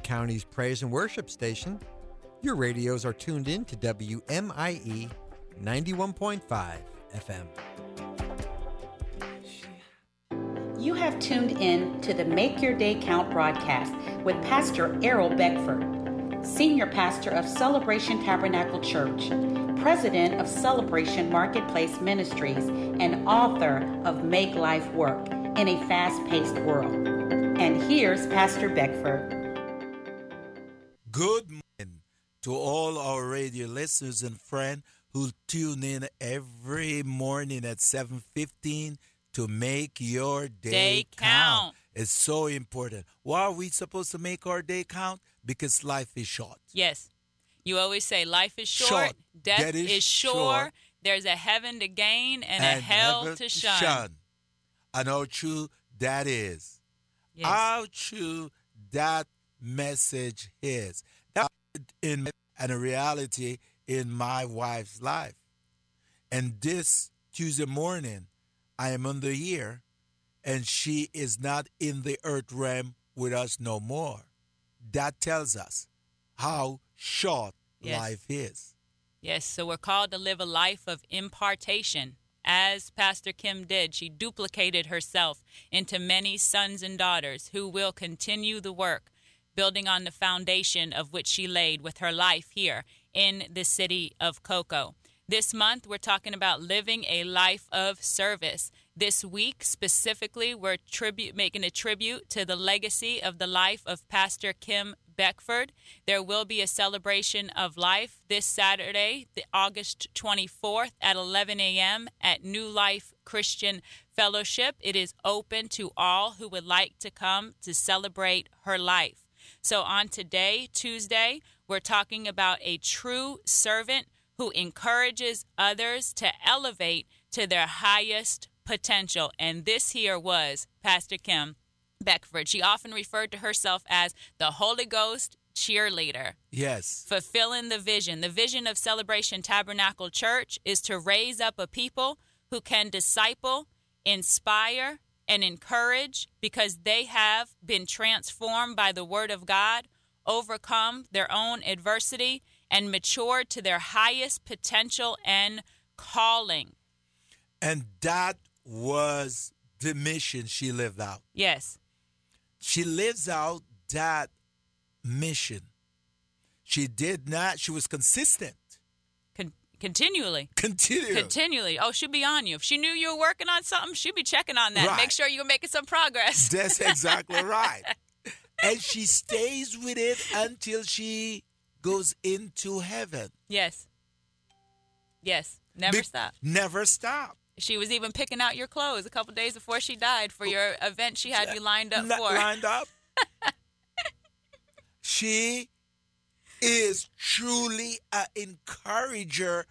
County's praise and worship station. Your radios are tuned in to WMIE 91.5 FM. You have tuned in to the Make Your Day Count broadcast with Pastor Errol Beckford, Senior Pastor of Celebration Tabernacle Church, President of Celebration Marketplace Ministries, and author of Make Life Work in a Fast Paced World. And here's Pastor Beckford. Good morning to all our radio listeners and friends who tune in every morning at 7:15 to make your day, Day count. It's so important. Why are we supposed to make our day count? Because life is short. Yes. You always say life is short, Short. death Death is is sure. sure. There's a heaven to gain and, a hell to shun. And how true that is. Yes. How true that message is. That in and a reality in my wife's life. And this Tuesday morning, I am on the year, and she is not in the earth realm with us no more. That tells us how short Yes. life is. Yes, so we're called to live a life of impartation. As Pastor Kim did, she duplicated herself into many sons and daughters who will continue the work, building on the foundation of which she laid with her life here in the city of Cocoa. This month, we're talking about living a life of service. This week, specifically, we're tribute, making a tribute to the legacy of the life of Pastor Kim Beckford. There will be a celebration of life this Saturday, the August 24th at 11 a.m. at New Life Christian Fellowship. It is open to all who would like to come to celebrate her life. So on today, Tuesday, we're talking about a true servant who encourages others to elevate to their highest potential. And this here was Pastor Kim Beckford. She often referred to herself as the Holy Ghost cheerleader Yes. fulfilling the vision. The vision of Celebration Tabernacle Church is to raise up a people who can disciple, inspire, and encourage because they have been transformed by the Word of God, overcome their own adversity, and matured to their highest potential and calling. And that was the mission she lived out. Yes, She lives out that mission. She did not, she was consistent. Con- continually. Continue. Continually. Oh, she'd be on you. If she knew you were working on something, she'd be checking on that. Right. Make sure you're making some progress. That's exactly right. And she stays with it until she goes into heaven. Yes. Yes. Never Be- stop. Never stop. She was even picking out your clothes a couple days before she died for oh. your event she had you lined up for. lined up. she is truly an encourager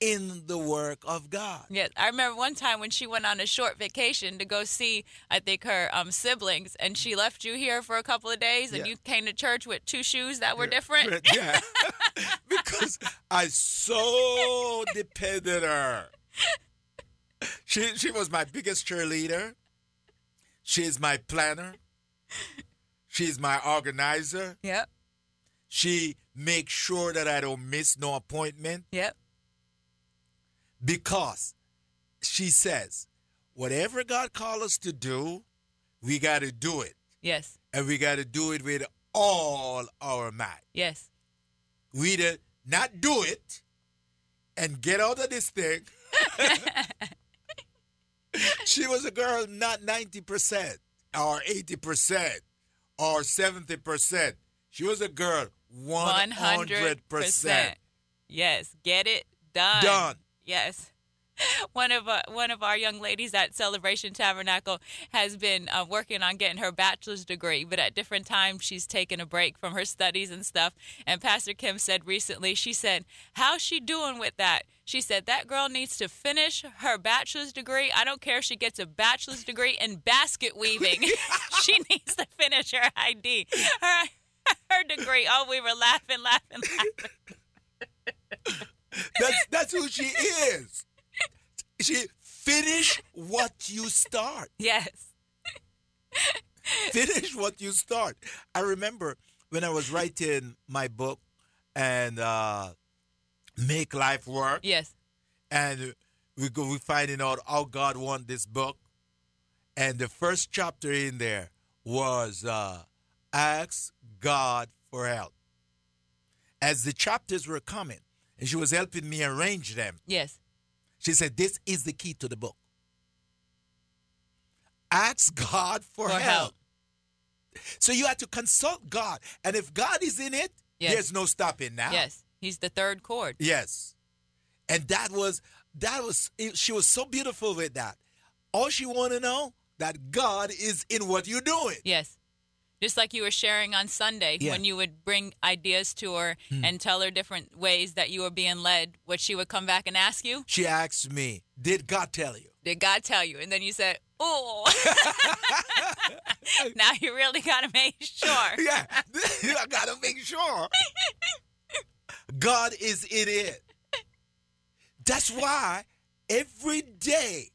in the work of God. Yes, I remember one time when she went on a short vacation to go see, I think her um, siblings, and she left you here for a couple of days, and Yeah. you came to church with two shoes that were different. Yeah. because I so depended on her. She she was my biggest cheerleader. She's my planner. She's my organizer. Yep, She makes sure that I don't miss no appointment yep, because she says, whatever God calls us to do, we got to do it. yes, And we got to do it with all our might. yes. we to not do it and get out of this thing. she was a girl not 90% or 80% or 70%. She was a girl 100%, 100%. Yes, get it done. done. Yes. One of uh, one of our young ladies at Celebration Tabernacle has been uh, working on getting her bachelor's degree, but at different times she's taken a break from her studies and stuff. And Pastor Kim said recently, she said, "How's she doing with that?" She said that girl needs to finish her bachelor's degree. I don't care if she gets a bachelor's degree in basket weaving. she needs to finish her ID, her her degree. Oh, we were laughing, laughing, laughing. That's, that's who she is. She finish what you start. Yes. Finish what you start. I remember when I was writing my book and uh, make life work, Yes. and we go we finding out how God want this book, and the first chapter in there was uh, ask God for help. As the chapters were coming, and she was helping me arrange them, Yes. she said, "This is the key to the book. Ask God for, For help. help. So you have to consult God, and if God is in it, Yes. there's no stopping now. Yes. He's the third cord. Yes. And that was that was she was so beautiful with that. All she want to know that God is in what you're doing. Yes. Just like you were sharing on Sunday Yeah. when you would bring ideas to her hmm. and tell her different ways that you were being led, what she would come back and ask you, She asked me, "Did God tell you?" did God tell you? And then you said, oh. now you really got to make sure. Yeah, I gotta make sure. God is in it. That's why every day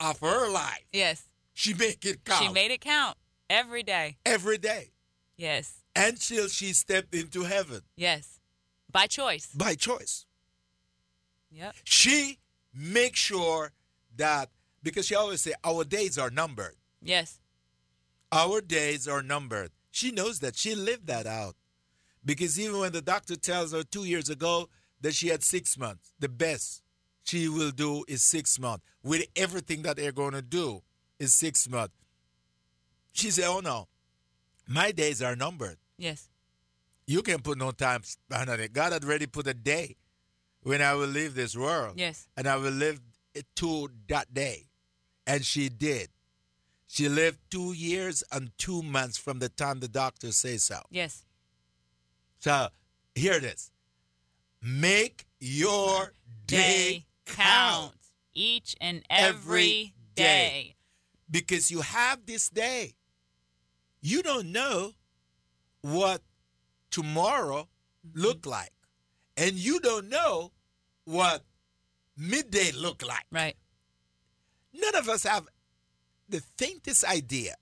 of her life, Yes. she make it count. She made it count every day. every day Yes. until she stepped into heaven Yes. By choice. by choice. Yep. She makes sure that because she always say our days are numbered. Yes. Our days are numbered. She knows that. She lived that out. Because even when the doctor tells her two years ago that she had six months, the best she will do is six months. With everything that they're going to do is six months. She said, Oh no, my days are numbered. Yes. You can put no time span on it. God had already put a day when I will leave this world. Yes. And I will live to that day. And she did. She lived two years and two months from the time the doctor says so. Yes. So here it is. Make your day, count. Each and Every every day. day. because you have this day. You don't know what tomorrow mm-hmm. look like. And you don't know what midday look like. Right. None of us have the faintest idea.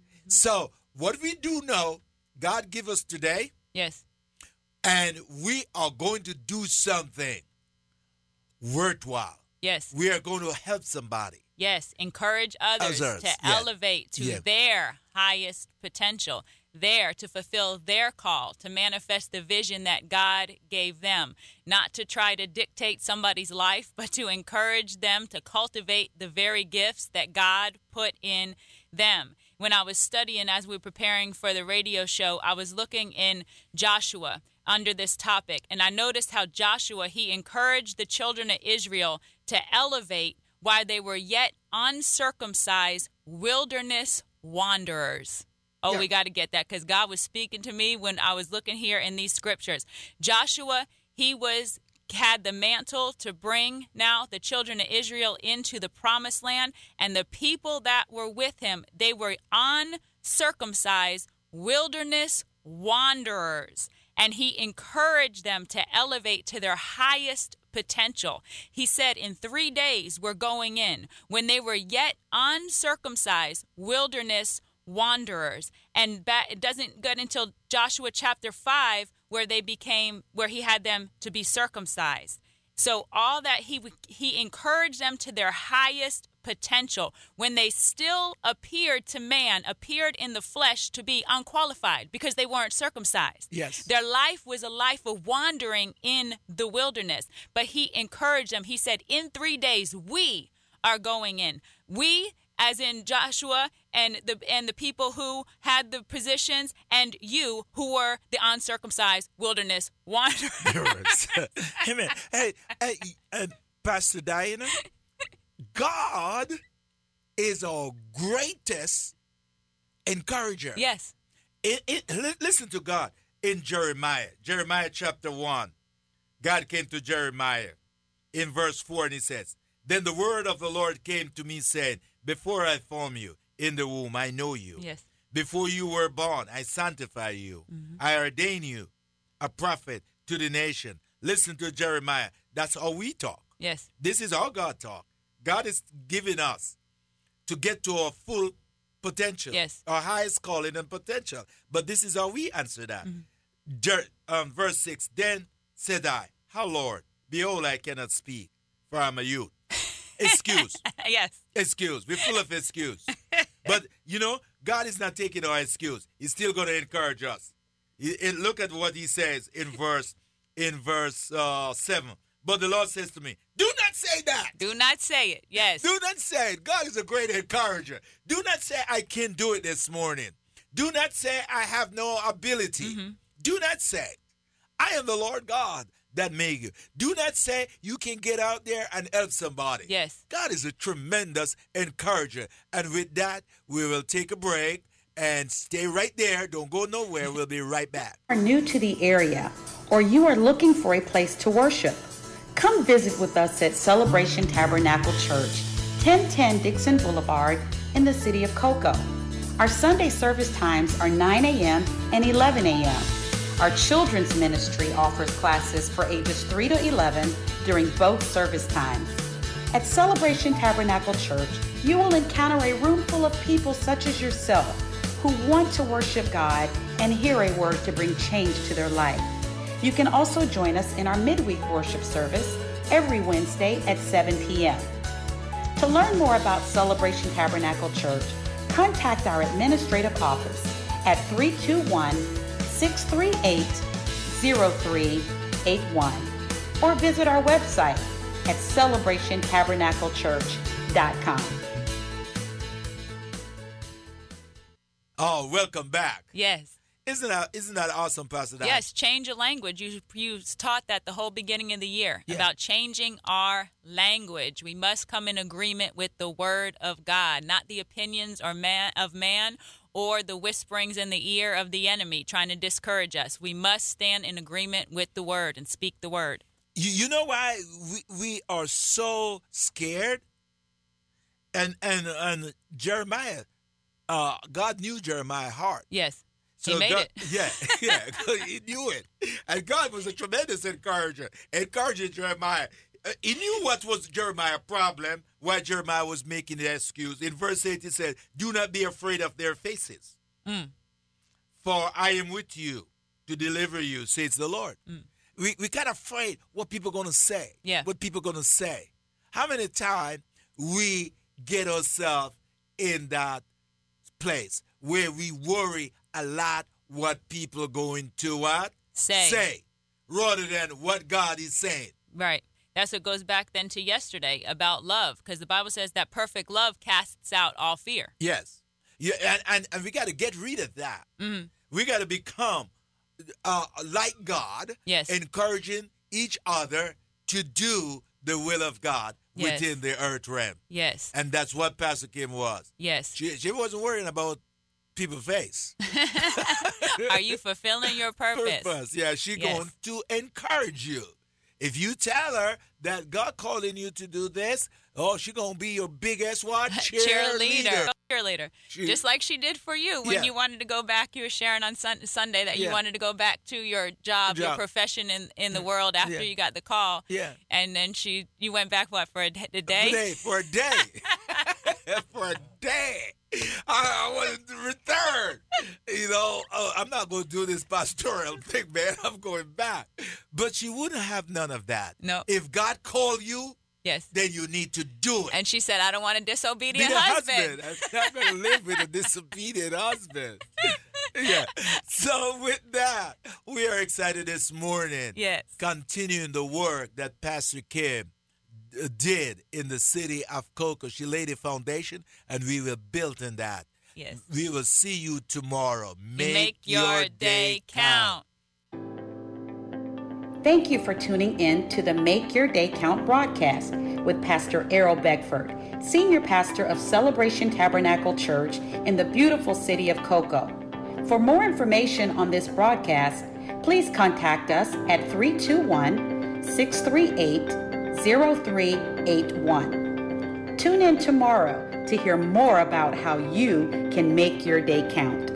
Mm-hmm. So, what we do know, God give us today, Yes. and we are going to do something worthwhile. Yes. We are going to help somebody. Yes, encourage others Others, to yeah. elevate to Yeah. their highest potential, there to fulfill their call, to manifest the vision that God gave them, not to try to dictate somebody's life, but to encourage them to cultivate the very gifts that God put in them. When I was studying as we were preparing for the radio show, I was looking in Joshua under this topic, and I noticed how Joshua he encouraged the children of Israel to elevate while they were yet uncircumcised wilderness wanderers. Oh, Yeah. we got to get that because God was speaking to me when I was looking here in these scriptures. Joshua, he was had the mantle to bring now the children of Israel into the promised land, and the people that were with him, they were uncircumcised wilderness wanderers. And he encouraged them to elevate to their highest potential. He said, In three days we're going in, when they were yet uncircumcised wilderness wanderers. And it doesn't get until Joshua chapter 5 where they became, where he had them to be circumcised. So all that he he encouraged them to their highest potential when they still appeared to man, appeared in the flesh to be unqualified because they weren't circumcised. Yes. Their life was a life of wandering in the wilderness. But he encouraged them. He said, In three days, we are going in. We, as in Joshua and the and the people who had the positions, and you who were the uncircumcised wilderness wanderers. Amen. Hey, hey, uh, Pastor Diana, God is our greatest encourager. yes. It, it, listen to God in Jeremiah, Jeremiah chapter 1. God came to Jeremiah in verse 4 and he says, Then the word of the Lord came to me, saying, Before I form you in the womb, I know you. Yes. Before you were born, I sanctify you. Mm-hmm. I ordain you a prophet to the nation. Listen to Jeremiah. That's how we talk. Yes. This is how God talk. God is giving us to get to our full potential. Yes. Our highest calling and potential. But this is how we answer that. Mm-hmm. Um, verse 6 Then said I, How, Lord? Behold, I cannot speak, for I'm a youth. Excuse. yes. excuse. We're full of excuse. but, you know, God is not taking our excuse. He's still going to encourage us. He- look at what he says in verse in verse uh, 7. But the Lord says to me, Do not say that. Do not say it. Yes. Do not say it. God is a great encourager. Do not say I can't do it this morning. Do not say I have no ability. Mm-hmm. Do not say I am the Lord God that made you. Do not say you can get out there and help somebody. Yes. God is a tremendous encourager. And with that, we will take a break and stay right there. Don't go nowhere. We'll be right back. are new to the area or you are looking for a place to worship, come visit with us at Celebration Tabernacle Church, 1010 Dixon Boulevard in the city of Cocoa. Our Sunday service times are 9 a.m. and 11 a.m. Our children's ministry offers classes for ages 3 to 11 during both service times. At Celebration Tabernacle Church, you will encounter a room full of people such as yourself who want to worship God and hear a word to bring change to their life. You can also join us in our midweek worship service every Wednesday at 7 p.m. To learn more about Celebration Tabernacle Church, contact our administrative office at 321 638 0381 or visit our website at celebrationtabernaclechurch.com. Oh, welcome back. Yes. Isn't that isn't that awesome, Pastor? Yes, change your language. You you taught that the whole beginning of the year Yeah. about changing our language. We must come in agreement with the word of God, not the opinions or man of man or the whisperings in the ear of the enemy trying to discourage us. We must stand in agreement with the word and speak the word. You, you know why we, we are so scared? And and and Jeremiah, uh, God knew Jeremiah's heart. Yes. So he made God, it. Yeah, yeah, he knew it. And God was a tremendous encourager, encouraging Jeremiah. Uh, He knew what was Jeremiah's problem, why Jeremiah was making the excuse. In verse 8, he said, Do not be afraid of their faces, Mm. for I am with you to deliver you, says the Lord. Mm. We, we kind of afraid what people going to say, Yeah. what people going to say. How many times we get ourselves in that place where we worry a lot what people are going to what Say. say rather than what God is saying. Right. That's what goes back then to yesterday about love, because the Bible says that perfect love casts out all fear. Yes. Yeah, and, and, and we got to get rid of that. Mhm. We got to become uh, like God, Yes. encouraging each other to do the will of God Yes. within the earth realm. Yes. And that's what Pastor Kim was. Yes. She, she wasn't worrying about people's face. Are you fulfilling your purpose? purpose. Yeah, she Yes. going to encourage you. If you tell her that God calling you to do this, oh, she gonna be your biggest what cheerleader. cheerleader. Cheerleader. She- Just like she did for you when Yeah. you wanted to go back. You were sharing on sun- Sunday that you wanted to go back to your job, your profession in, in the mm. world after Yeah. you got the call. Yeah. And then she, you went back what for a day? Today, for a day. for a day. I, I wanted to return. You know, oh, I'm not going to do this pastoral thing, man. I'm going back. But she wouldn't have none of that. No. If God called you, Yes. then you need to do it. And she said, I don't want a disobedient Be husband. husband. I'm going to live with a disobedient husband. yeah. So with that, we are excited this morning. Yes. Continuing the work that Pastor Kim uh, Uh, did in the city of Cocoa. She laid a foundation, and we will build in that. Yes. We will see you tomorrow. Make, your, day count. Thank you for tuning in to the Make Your Day Count broadcast with Pastor Errol Beckford, Senior Pastor of Celebration Tabernacle Church in the beautiful city of Cocoa. For more information on this broadcast, please contact us at 321 638 0381. Tune in tomorrow to hear more about how you can make your day count.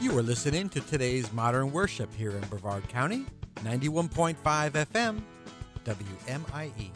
You are listening to today's Modern Worship here in Brevard County, 91.5 FM, WMIE.